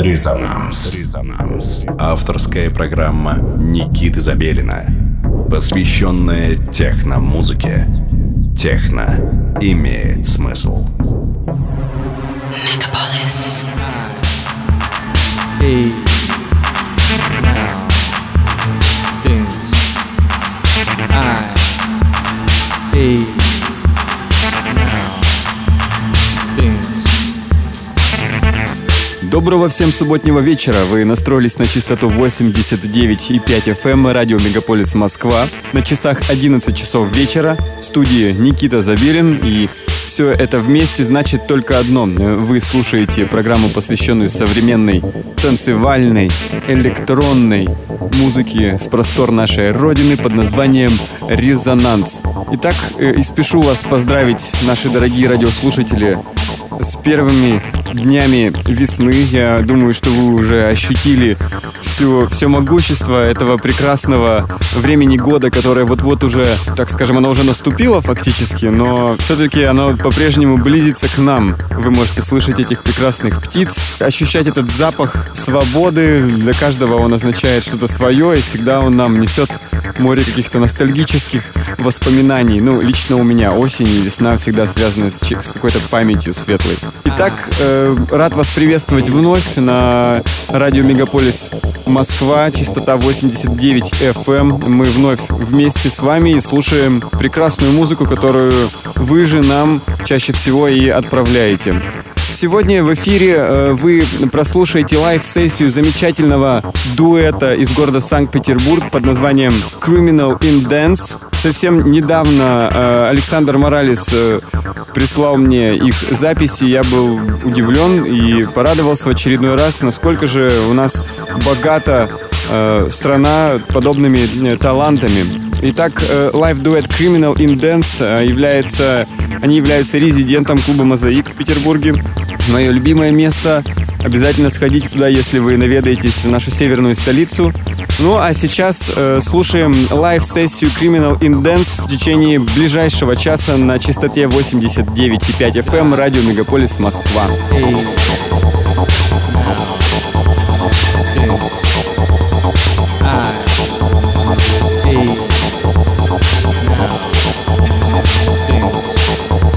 Резонанс. Резонанс. Авторская программа Никиты Забелина, посвященная техно-музыке. Техно имеет смысл. Мегаполис. Hey. Now. Dance. I. Hey. Доброго всем субботнего вечера. Вы настроились на частоту 89,5 FM эм, радио Мегаполис Москва. На часах 11 часов вечера. В студии Никита Забирин. И все это вместе значит только одно. Вы слушаете программу, посвященную современной, танцевальной, электронной музыке с простор нашей родины под названием «Резонанс». Итак, э, и спешу вас поздравить, наши дорогие радиослушатели, с первыми днями весны. Я думаю, что вы уже ощутили всю, все могущество этого прекрасного времени года, которое вот-вот уже, так скажем, оно уже наступило фактически, но все-таки оно по-прежнему близится к нам. Вы можете слышать этих прекрасных птиц, ощущать этот запах свободы. Для каждого он означает что-то свое, и всегда он нам несет море каких-то ностальгических воспоминаний. Ну, лично у меня осень и весна всегда связаны с, с какой-то памятью светлой. Итак, э, рад вас приветствовать вновь на радио Мегаполис Москва, частота 89 FM. Мы вновь вместе с вами и слушаем прекрасную музыку, которую вы же нам чаще всего и отправляете. Сегодня в эфире э, вы прослушаете live -сессию замечательного дуэта из города Санкт-Петербург под названием Criminal in Dance. Совсем недавно э, Александр Моралес э, прислал мне их записи. Я был удивлен и порадовался в очередной раз, насколько же у нас богата страна подобными талантами. Итак, live -дуэт Criminal in Dance является они являются резидентом клуба «Мозаик» в Петербурге. Мое любимое место. Обязательно сходите туда, если вы наведаетесь в нашу северную столицу. Ну а сейчас э, слушаем live -сессию Criminal in Dance в течение ближайшего часа на частоте 89,5 FM эм радио Мегаполис Москва. Эй. Now. Hey. Now. Hey.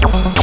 Thank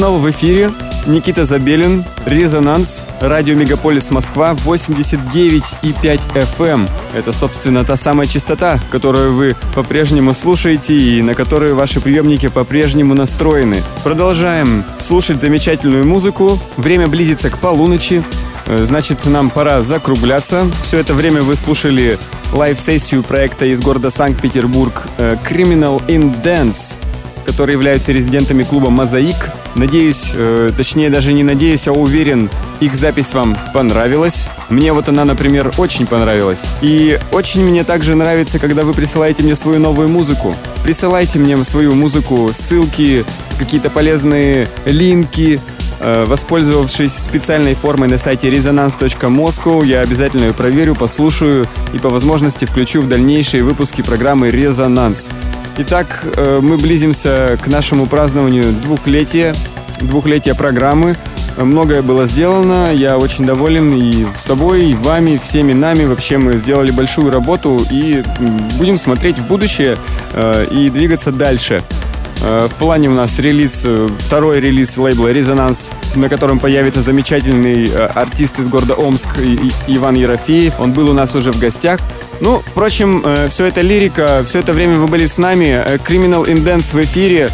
снова в эфире. Никита Забелин, Резонанс, радио Мегаполис Москва, 89,5 FM. Эм. Это, собственно, та самая частота, которую вы по-прежнему слушаете и на которую ваши приемники по-прежнему настроены. Продолжаем слушать замечательную музыку. Время близится к полуночи. Э, значит, нам пора закругляться. Все это время вы слушали лайв-сессию проекта из города Санкт-Петербург э, Criminal in Dance которые являются резидентами клуба «Мозаик». Надеюсь, э, точнее даже не надеюсь, а уверен, их запись вам понравилась. Мне вот она, например, очень понравилась. И очень мне также нравится, когда вы присылаете мне свою новую музыку. Присылайте мне свою музыку, ссылки, какие-то полезные линки, э, воспользовавшись специальной формой на сайте resonance.moscow, я обязательно ее проверю, послушаю и по возможности включу в дальнейшие выпуски программы «Резонанс». Итак, э, мы близимся к нашему празднованию двухлетия, двухлетия программы. Многое было сделано, я очень доволен и собой, и вами, всеми нами. Вообще мы сделали большую работу и будем смотреть в будущее э, и двигаться дальше. Э, в плане у нас релиз, э, второй релиз лейбла «Резонанс», на котором появится замечательный э, артист из города Омск Иван Ерофеев. Он был у нас уже в гостях. Ну, впрочем, все это лирика, все это время вы были с нами. Criminal in Dance в эфире.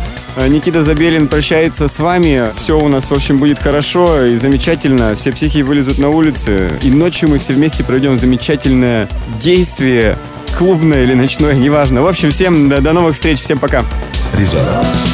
Никита Забелин прощается с вами. Все у нас, в общем, будет хорошо и замечательно. Все психи вылезут на улицы. И ночью мы все вместе проведем замечательное действие. Клубное или ночное, неважно. В общем, всем до, до новых встреч. Всем пока. Резонанс.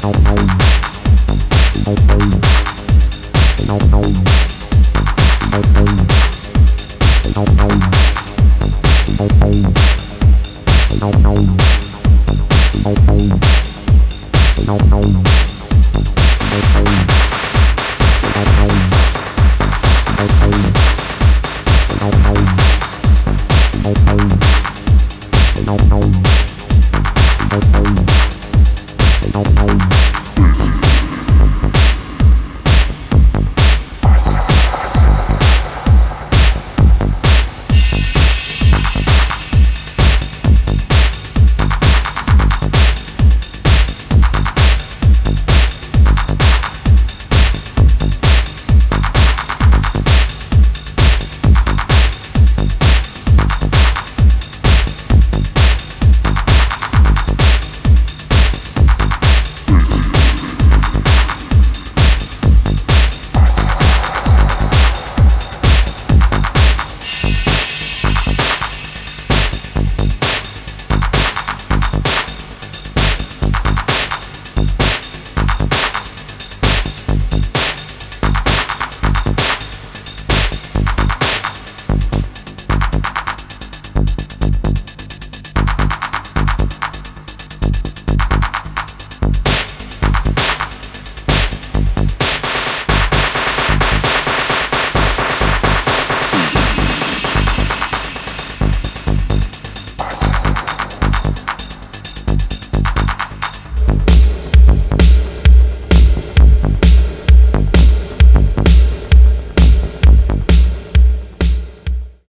Don't